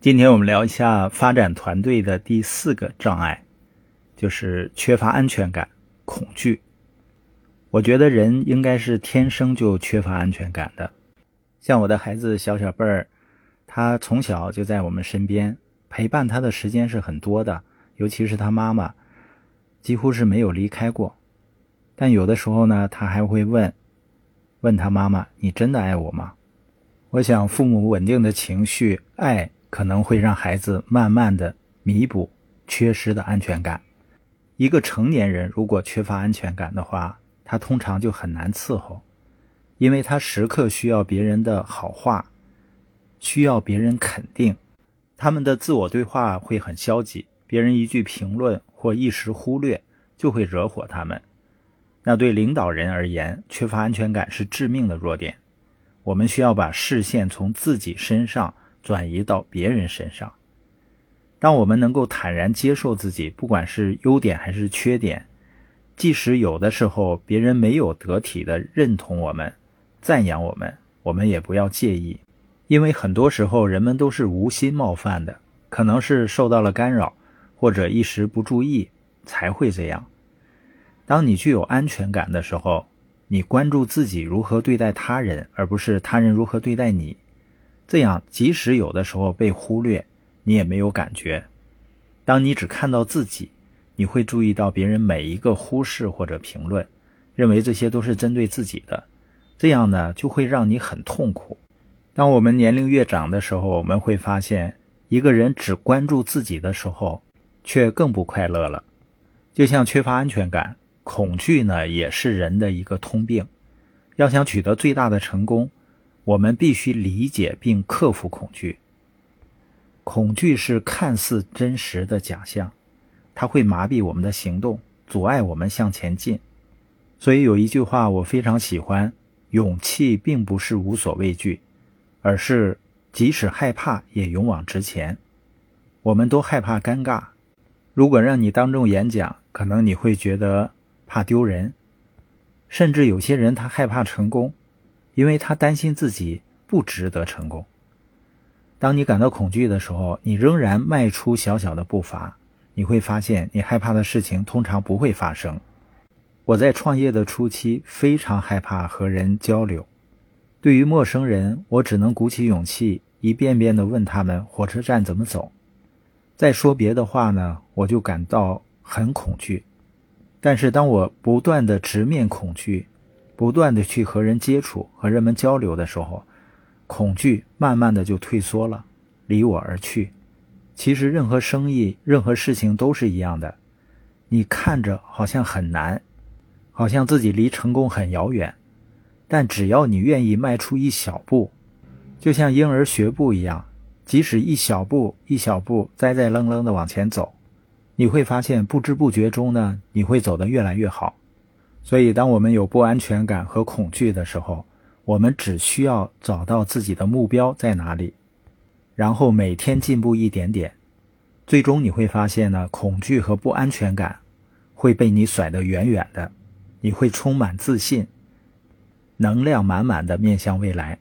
今天我们聊一下发展团队的第四个障碍，就是缺乏安全感、恐惧。我觉得人应该是天生就缺乏安全感的。像我的孩子小小贝儿，他从小就在我们身边，陪伴他的时间是很多的，尤其是他妈妈，几乎是没有离开过。但有的时候呢，他还会问，问他妈妈：“你真的爱我吗？”我想，父母稳定的情绪、爱。可能会让孩子慢慢的弥补缺失的安全感。一个成年人如果缺乏安全感的话，他通常就很难伺候，因为他时刻需要别人的好话，需要别人肯定。他们的自我对话会很消极，别人一句评论或一时忽略就会惹火他们。那对领导人而言，缺乏安全感是致命的弱点。我们需要把视线从自己身上。转移到别人身上。当我们能够坦然接受自己，不管是优点还是缺点，即使有的时候别人没有得体的认同我们、赞扬我们，我们也不要介意，因为很多时候人们都是无心冒犯的，可能是受到了干扰，或者一时不注意才会这样。当你具有安全感的时候，你关注自己如何对待他人，而不是他人如何对待你。这样，即使有的时候被忽略，你也没有感觉。当你只看到自己，你会注意到别人每一个忽视或者评论，认为这些都是针对自己的。这样呢，就会让你很痛苦。当我们年龄越长的时候，我们会发现，一个人只关注自己的时候，却更不快乐了。就像缺乏安全感、恐惧呢，也是人的一个通病。要想取得最大的成功。我们必须理解并克服恐惧。恐惧是看似真实的假象，它会麻痹我们的行动，阻碍我们向前进。所以有一句话我非常喜欢：勇气并不是无所畏惧，而是即使害怕也勇往直前。我们都害怕尴尬，如果让你当众演讲，可能你会觉得怕丢人，甚至有些人他害怕成功。因为他担心自己不值得成功。当你感到恐惧的时候，你仍然迈出小小的步伐，你会发现你害怕的事情通常不会发生。我在创业的初期非常害怕和人交流，对于陌生人，我只能鼓起勇气一遍遍地问他们火车站怎么走。再说别的话呢，我就感到很恐惧。但是当我不断地直面恐惧，不断的去和人接触、和人们交流的时候，恐惧慢慢的就退缩了，离我而去。其实任何生意、任何事情都是一样的，你看着好像很难，好像自己离成功很遥远，但只要你愿意迈出一小步，就像婴儿学步一样，即使一小步一小步栽栽愣愣的往前走，你会发现不知不觉中呢，你会走得越来越好。所以，当我们有不安全感和恐惧的时候，我们只需要找到自己的目标在哪里，然后每天进步一点点，最终你会发现呢，恐惧和不安全感会被你甩得远远的，你会充满自信，能量满满的面向未来。